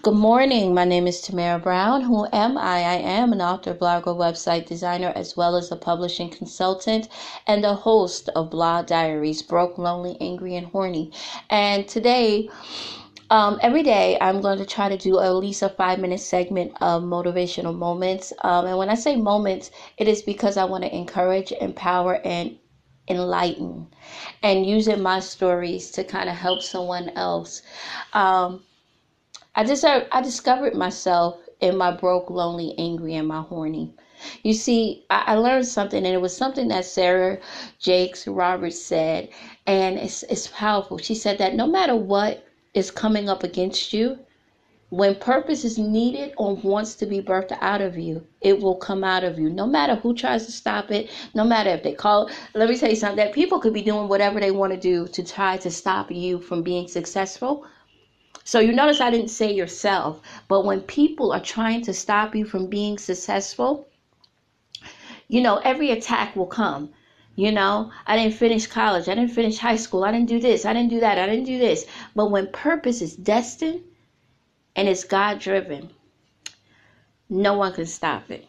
Good morning. My name is Tamara Brown. Who am I? I am an author, blogger, website designer, as well as a publishing consultant and a host of Blah Diaries Broke, Lonely, Angry, and Horny. And today, um, every day, I'm going to try to do at least a five minute segment of motivational moments. Um, and when I say moments, it is because I want to encourage, empower, and enlighten and using my stories to kind of help someone else. Um, I just I discovered myself in my broke, lonely, angry, and my horny. You see, I, I learned something, and it was something that Sarah Jakes Roberts said, and it's it's powerful. She said that no matter what is coming up against you, when purpose is needed or wants to be birthed out of you, it will come out of you. No matter who tries to stop it, no matter if they call. Let me tell you something that people could be doing whatever they want to do to try to stop you from being successful so you notice I didn't say yourself, but when people are trying to stop you from being successful, you know, every attack will come. You know, I didn't finish college. I didn't finish high school. I didn't do this. I didn't do that. I didn't do this. But when purpose is destined and it's God driven, no one can stop it.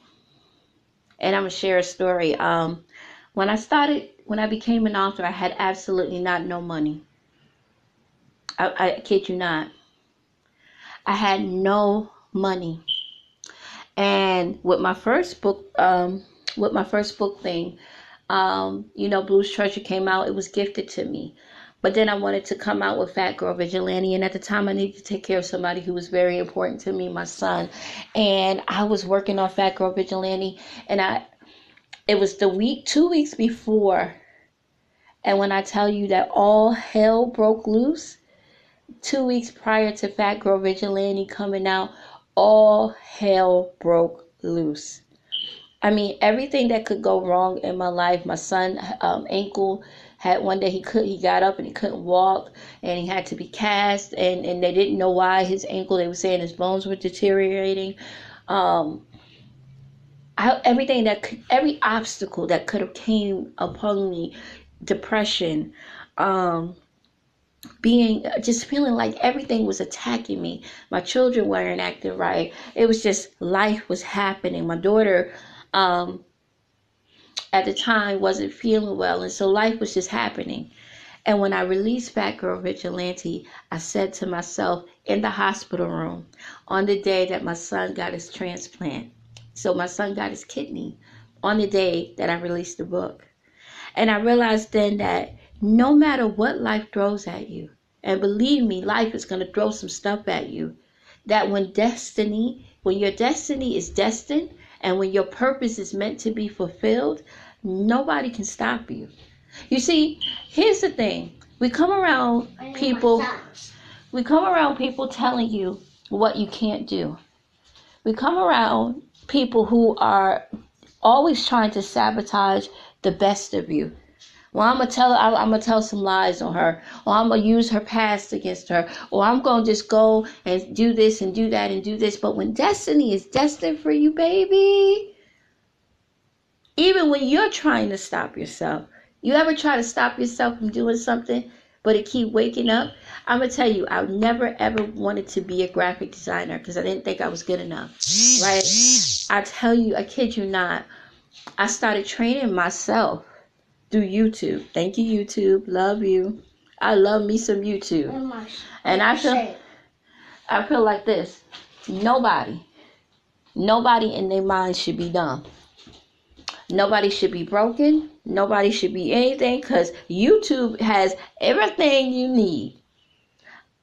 And I'm going to share a story. Um, when I started, when I became an author, I had absolutely not no money. I, I kid you not. I had no money. And with my first book, um, with my first book thing, um, you know, Blues Treasure came out. It was gifted to me. But then I wanted to come out with Fat Girl Vigilante. And at the time, I needed to take care of somebody who was very important to me, my son. And I was working on Fat Girl Vigilante. And I, it was the week, two weeks before. And when I tell you that all hell broke loose, two weeks prior to Fat Girl Vigilante coming out, all hell broke loose. I mean, everything that could go wrong in my life. My son um, ankle had one day he could he got up and he couldn't walk and he had to be cast and and they didn't know why his ankle. They were saying his bones were deteriorating. Um, I, everything that could, every obstacle that could have came upon me, depression, um, being just feeling like everything was attacking me. My children weren't acting right. It was just life was happening. My daughter um, at the time wasn't feeling well, and so life was just happening. And when I released Fat Girl Vigilante, I said to myself in the hospital room on the day that my son got his transplant. So my son got his kidney on the day that I released the book. And I realized then that no matter what life throws at you, and believe me, life is going to throw some stuff at you, that when destiny, when your destiny is destined, and when your purpose is meant to be fulfilled, nobody can stop you. You see, here's the thing. We come around people we come around people telling you what you can't do. We come around people who are always trying to sabotage the best of you. Well, I'm gonna tell her, I'm gonna tell some lies on her, or I'm gonna use her past against her, or I'm gonna just go and do this and do that and do this. But when destiny is destined for you, baby, even when you're trying to stop yourself, you ever try to stop yourself from doing something, but it keep waking up? I'm gonna tell you, I never ever wanted to be a graphic designer because I didn't think I was good enough. Right? I tell you, I kid you not. I started training myself through YouTube. Thank you, YouTube. Love you. I love me some YouTube. And I feel I feel like this. Nobody, nobody in their mind should be dumb. Nobody should be broken. Nobody should be anything because YouTube has everything you need.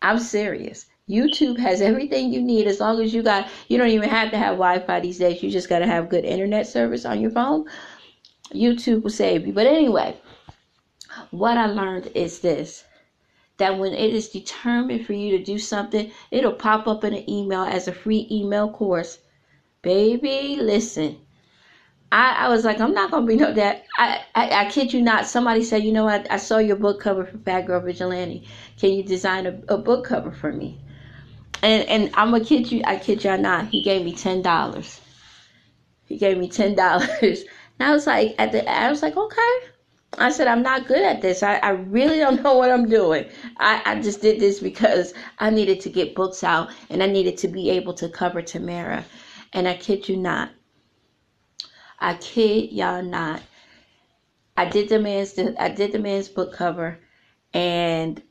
I'm serious. YouTube has everything you need as long as you got, you don't even have to have Wi Fi these days. You just got to have good internet service on your phone. YouTube will save you. But anyway, what I learned is this that when it is determined for you to do something, it'll pop up in an email as a free email course. Baby, listen. I, I was like, I'm not gonna be no that. I, I, I kid you not. Somebody said, you know, I, I saw your book cover for Fat Girl Vigilante. Can you design a, a book cover for me? And and I'm gonna kid you. I kid you not. He gave me ten dollars. He gave me ten dollars And I was like, at the, I was like, okay, I said, I'm not good at this. I, I really don't know what I'm doing. I, I just did this because I needed to get books out and I needed to be able to cover Tamara. And I kid you not. I kid y'all not. I did the man's I did the man's book cover and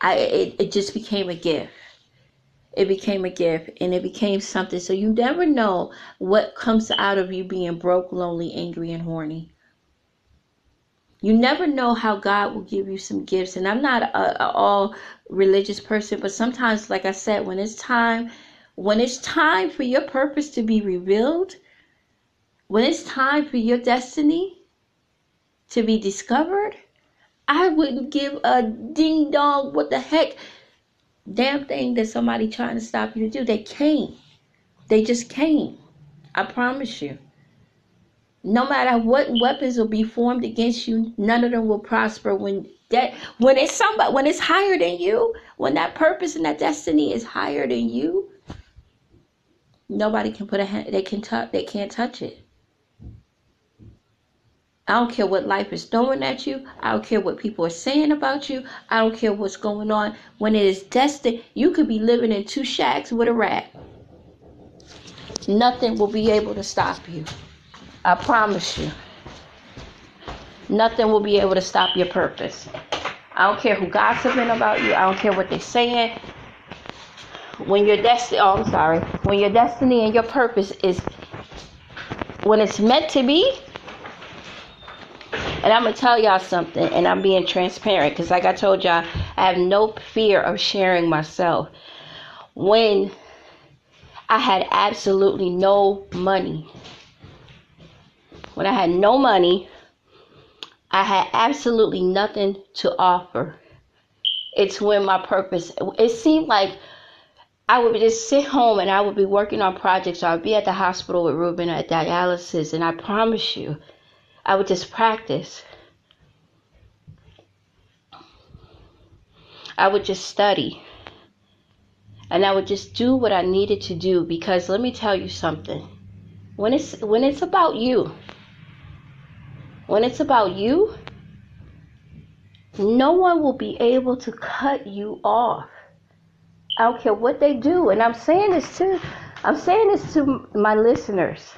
I it, it just became a gift. It became a gift and it became something. So you never know what comes out of you being broke, lonely, angry, and horny. You never know how God will give you some gifts. And I'm not a, a all religious person, but sometimes, like I said, when it's time, when it's time for your purpose to be revealed, when it's time for your destiny to be discovered, I wouldn't give a ding dong what the heck damn thing that somebody trying to stop you to do. They came. They just came. I promise you. No matter what weapons will be formed against you, none of them will prosper when that when it's somebody when it's higher than you, when that purpose and that destiny is higher than you, nobody can put a hand they can touch they can't touch it. I don't care what life is throwing at you. I don't care what people are saying about you. I don't care what's going on. When it is destined, you could be living in two shacks with a rat. Nothing will be able to stop you. I promise you. Nothing will be able to stop your purpose. I don't care who gossiping about you. I don't care what they're saying. When your destiny, oh, I'm sorry. When your destiny and your purpose is, when it's meant to be, and I'm gonna tell y'all something, and I'm being transparent because, like I told y'all, I have no fear of sharing myself. When I had absolutely no money, when I had no money, I had absolutely nothing to offer. It's when my purpose, it seemed like I would just sit home and I would be working on projects. Or I'd be at the hospital with Ruben at dialysis, and I promise you, I would just practice. I would just study. And I would just do what I needed to do because let me tell you something. When it's when it's about you, when it's about you, no one will be able to cut you off. I don't care what they do. And I'm saying this to I'm saying this to my listeners.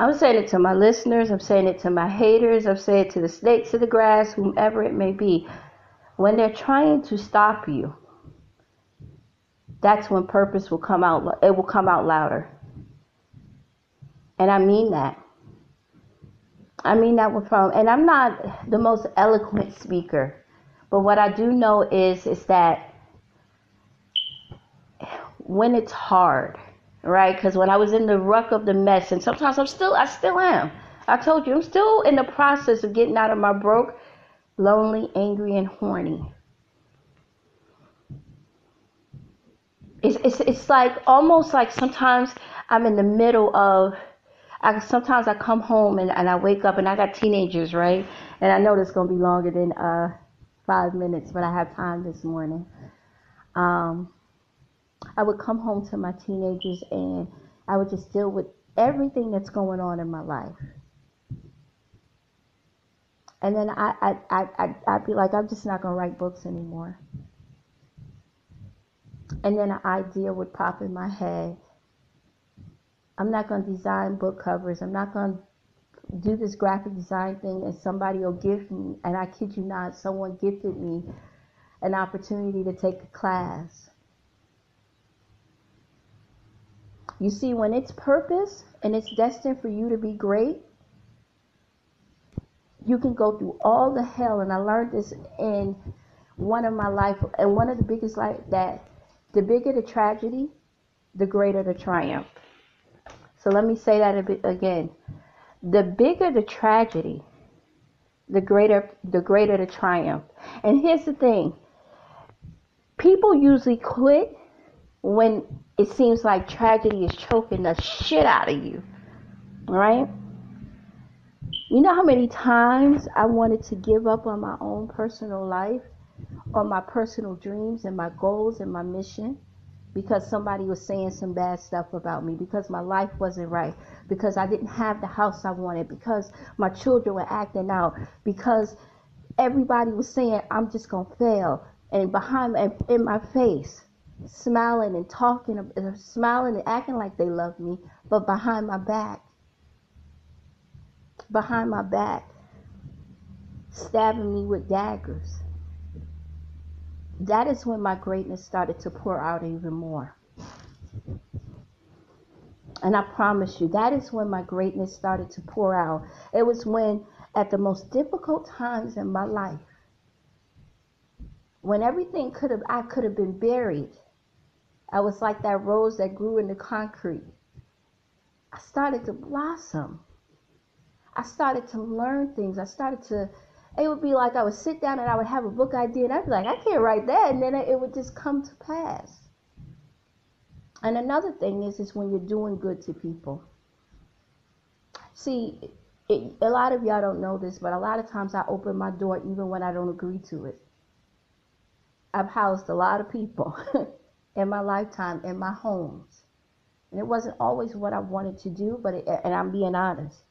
I'm saying it to my listeners, I'm saying it to my haters, I'm saying it to the snakes of the grass, whomever it may be. When they're trying to stop you, that's when purpose will come out it will come out louder. And I mean that. I mean that with from and I'm not the most eloquent speaker, but what I do know is is that when it's hard, right? Because when I was in the ruck of the mess, and sometimes I'm still, I still am. I told you, I'm still in the process of getting out of my broke, lonely, angry, and horny. It's, it's, it's like almost like sometimes I'm in the middle of I sometimes I come home and, and I wake up and I got teenagers, right? And I know this is gonna be longer than uh, five minutes, but I have time this morning. Um, I would come home to my teenagers and I would just deal with everything that's going on in my life. And then I, I, I, I'd be like, I'm just not going to write books anymore. And then an idea would pop in my head I'm not going to design book covers. I'm not going to do this graphic design thing and somebody will give me, and I kid you not, someone gifted me an opportunity to take a class. You see, when it's purpose and it's destined for you to be great, you can go through all the hell. And I learned this in one of my life, and one of the biggest life that the bigger the tragedy, the greater the triumph. So let me say that a bit again. The bigger the tragedy, the greater the greater the triumph. And here's the thing. People usually quit when it seems like tragedy is choking the shit out of you. Right? You know how many times I wanted to give up on my own personal life, on my personal dreams and my goals and my mission? because somebody was saying some bad stuff about me, because my life wasn't right, because I didn't have the house I wanted, because my children were acting out, because everybody was saying I'm just gonna fail, and behind and in my face, smiling and talking, uh, smiling and acting like they love me, but behind my back, behind my back, stabbing me with daggers. That is when my greatness started to pour out even more. And I promise you, that is when my greatness started to pour out. It was when, at the most difficult times in my life, when everything could have, I could have been buried. I was like that rose that grew in the concrete. I started to blossom. I started to learn things. I started to, it would be like I would sit down and I would have a book idea and I'd be like, I can't write that. And then it would just come to pass. And another thing is, is when you're doing good to people. See, it, a lot of y'all don't know this, but a lot of times I open my door even when I don't agree to it. I've housed a lot of people in my lifetime in my homes. And it wasn't always what I wanted to do, but it, and I'm being honest.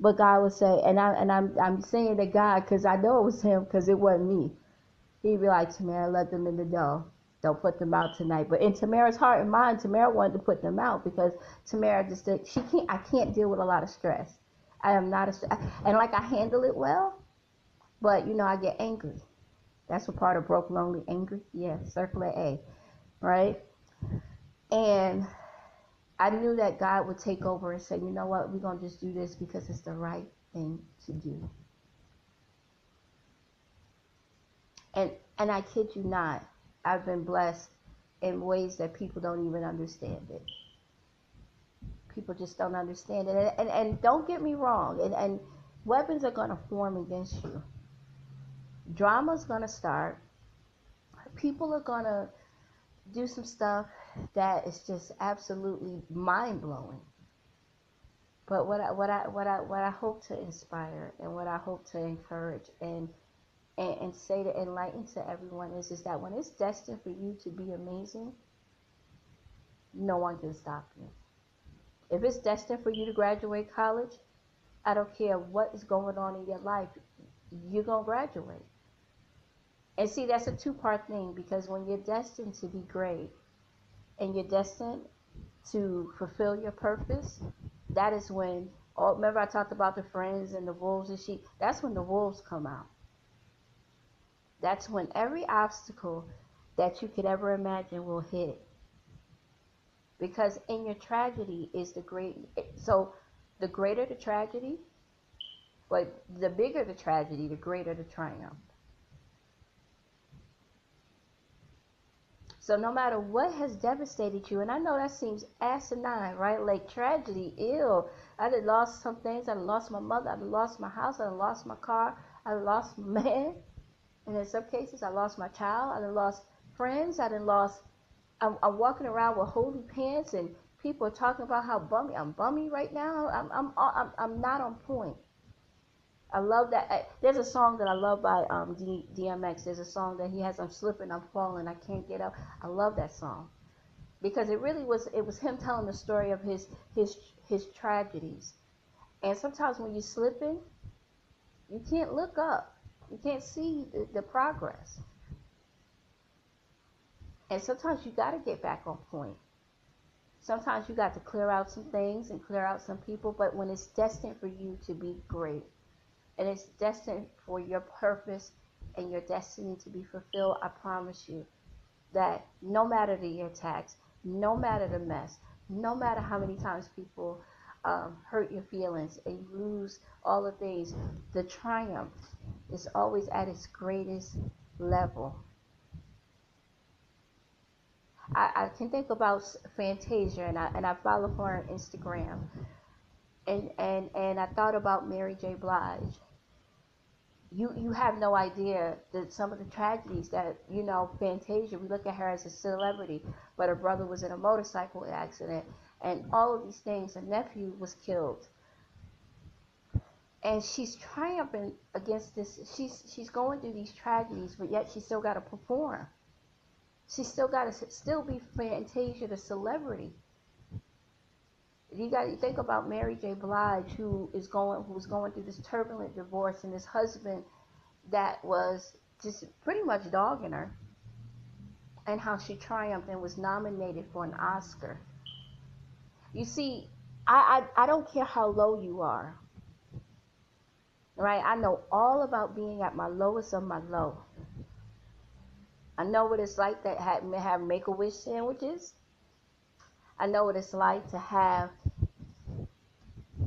But God would say, and I and I'm I'm saying that God because I know it was Him because it wasn't me. He'd be like, Tamara, let them in the door. Don't put them out tonight. But in Tamara's heart and mind, Tamara wanted to put them out because Tamara just did, she can't. I can't deal with a lot of stress. I am not a and like I handle it well, but you know I get angry. That's what part of broke, lonely, angry. Yeah, circle A, right? And I knew that God would take over and say, you know what, we're going to just do this because it's the right thing to do. And and I kid you not, I've been blessed in ways that people don't even understand it. People just don't understand it. And, and, and don't get me wrong, and, and weapons are going to form against you. Drama's going to start. People are going to do some stuff that is just absolutely mind blowing. But what I what I what I what I hope to inspire and what I hope to encourage and and, and say to enlighten to everyone is is that when it's destined for you to be amazing, no one can stop you. If it's destined for you to graduate college, I don't care what is going on in your life, you're gonna graduate. And see, that's a two part thing because when you're destined to be great and you're destined to fulfill your purpose, that is when, oh, remember I talked about the friends and the wolves and sheep? That's when the wolves come out. That's when every obstacle that you could ever imagine will hit. Because in your tragedy is the great, so the greater the tragedy, but the bigger the tragedy, the greater the triumph. So no matter what has devastated you, and I know that seems asinine, right? Like tragedy, ill. I done lost some things. I lost my mother. I lost my house. I lost my car. I lost my man. And in some cases, I lost my child. I lost friends. I done lost. I'm, I'm walking around with holy pants, and people are talking about how bummy I'm bummy right now. I'm I'm I'm, I'm not on point. I love that. I, there's a song that I love by um, D, DMX. There's a song that he has. I'm slipping, I'm falling, I can't get up. I love that song because it really was. It was him telling the story of his his his tragedies. And sometimes when you're slipping, you can't look up. You can't see the, the progress. And sometimes you got to get back on point. Sometimes you got to clear out some things and clear out some people. But when it's destined for you to be great, and it's destined for your purpose and your destiny to be fulfilled, I promise you that no matter the attacks, no matter the mess, no matter how many times people um, hurt your feelings and you lose all the things, the triumph is always at its greatest level. I, I can think about Fantasia, and I, and I follow her on Instagram and and and I thought about Mary J. Blige. You you have no idea that some of the tragedies that you know Fantasia. We look at her as a celebrity, but her brother was in a motorcycle accident, and all of these things. Her nephew was killed, and she's triumphing against this. She's she's going through these tragedies, but yet she's still got to perform. She still got to still be Fantasia, the celebrity. You got to think about Mary J. Blige, who is going, who was going through this turbulent divorce, and this husband that was just pretty much dogging her, and how she triumphed and was nominated for an Oscar. You see, I, I, I don't care how low you are. Right? I know all about being at my lowest of my low. I know what it's like that have, have make a wish sandwiches. I know what it's like to have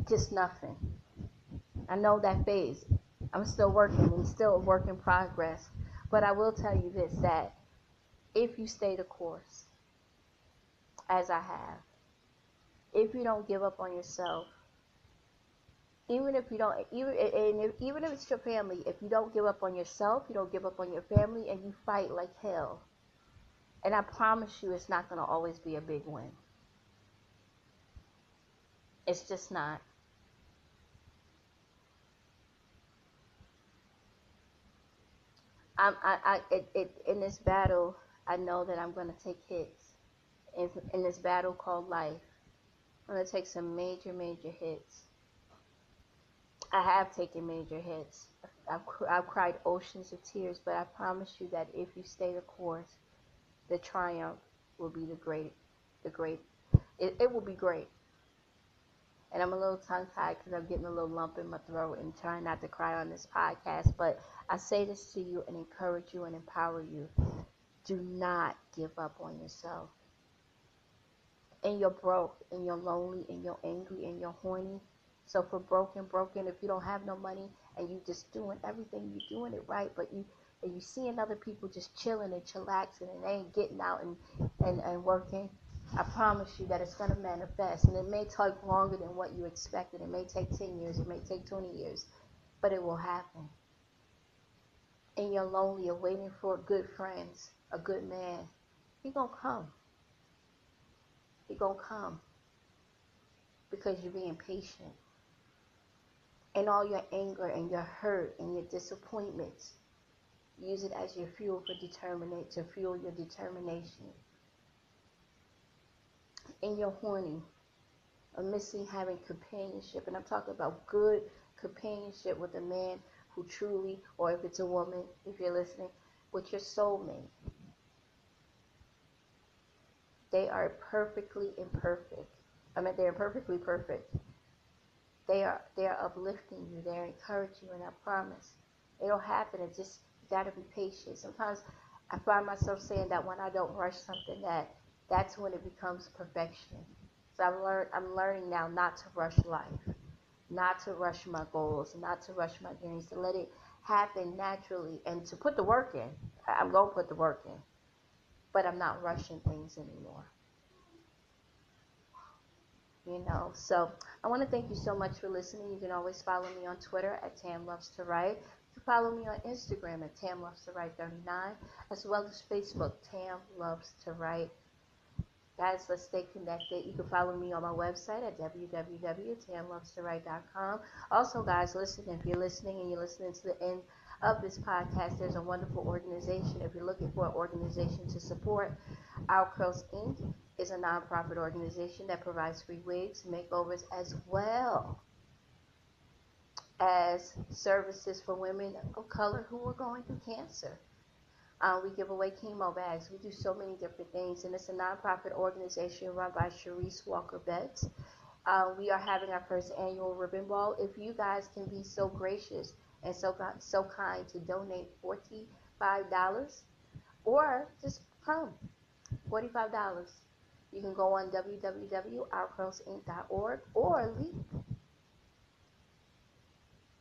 just nothing. I know that phase. I'm still working and still a work in progress. But I will tell you this that if you stay the course, as I have, if you don't give up on yourself, even if you don't, even and if, even if it's your family, if you don't give up on yourself, you don't give up on your family, and you fight like hell. And I promise you, it's not going to always be a big win. It's just not. I'm, I, I, it, it, in this battle, I know that I'm going to take hits. In, in this battle called life, I'm going to take some major, major hits. I have taken major hits. I've, I've cried oceans of tears, but I promise you that if you stay the course, the triumph will be the great, the great, it, it will be great. And I'm a little tongue tied because I'm getting a little lump in my throat and trying not to cry on this podcast. But I say this to you and encourage you and empower you. Do not give up on yourself. And you're broke, and you're lonely, and you're angry, and you're horny. So for broken, broken, if you don't have no money and you just doing everything, you doing it right, but you and you seeing other people just chilling and chillaxing and they ain't getting out and, and, and working, I promise you that it's going to manifest. And it may take longer than what you expected. It may take 10 years. It may take 20 years. But it will happen. And you're lonely. You're waiting for good friends, a good man. He going to come. He going to come. Because you're being patient. And all your anger and your hurt and your disappointments, use it as your fuel for determinate to fuel your determination and you're horny or missing having companionship. And I'm talking about good companionship with a man who truly, or if it's a woman, if you're listening, with your soulmate. They are perfectly imperfect. I mean, they're perfectly perfect. They are they are uplifting you. They're encouraging you, and I promise it'll happen. It just you gotta be patient. Sometimes I find myself saying that when I don't rush something, that that's when it becomes perfection. So I'm learn I'm learning now not to rush life, not to rush my goals, not to rush my dreams, to let it happen naturally and to put the work in. I'm gonna put the work in. But I'm not rushing things anymore. You know, so I want to thank you so much for listening. You can always follow me on Twitter at Tam Loves to Write. You can follow me on Instagram at Tam Loves to Write 39, as well as Facebook, Tam Loves to Write. Guys, let's stay connected. You can follow me on my website at www.tamlovestowrite.com. Also, guys, listen, if you're listening and you're listening to the end of this podcast, there's a wonderful organization. If you're looking for an organization to support, Our Inc. is a nonprofit organization that provides free wigs, makeovers, as well as services for women of color who are going through cancer. Uh, we give away chemo bags. We do so many different things, and it's a nonprofit organization run by Sharice Walker Betts. Uh, we are having our first annual ribbon ball. If you guys can be so gracious and so so kind to donate forty-five dollars, or just come, forty-five dollars. You can go on www.ourcurlsinc.org or leave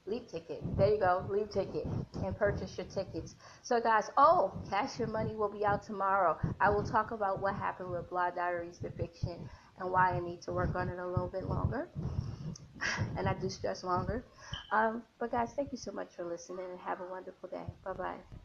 Leap ticket. There you go, leap ticket, and purchase your tickets. So, guys, oh, Cash Your Money will be out tomorrow. I will talk about what happened with Blah Diaries, the fiction, and why I need to work on it a little bit longer. And I do stress longer. Um, but, guys, thank you so much for listening and have a wonderful day. Bye bye.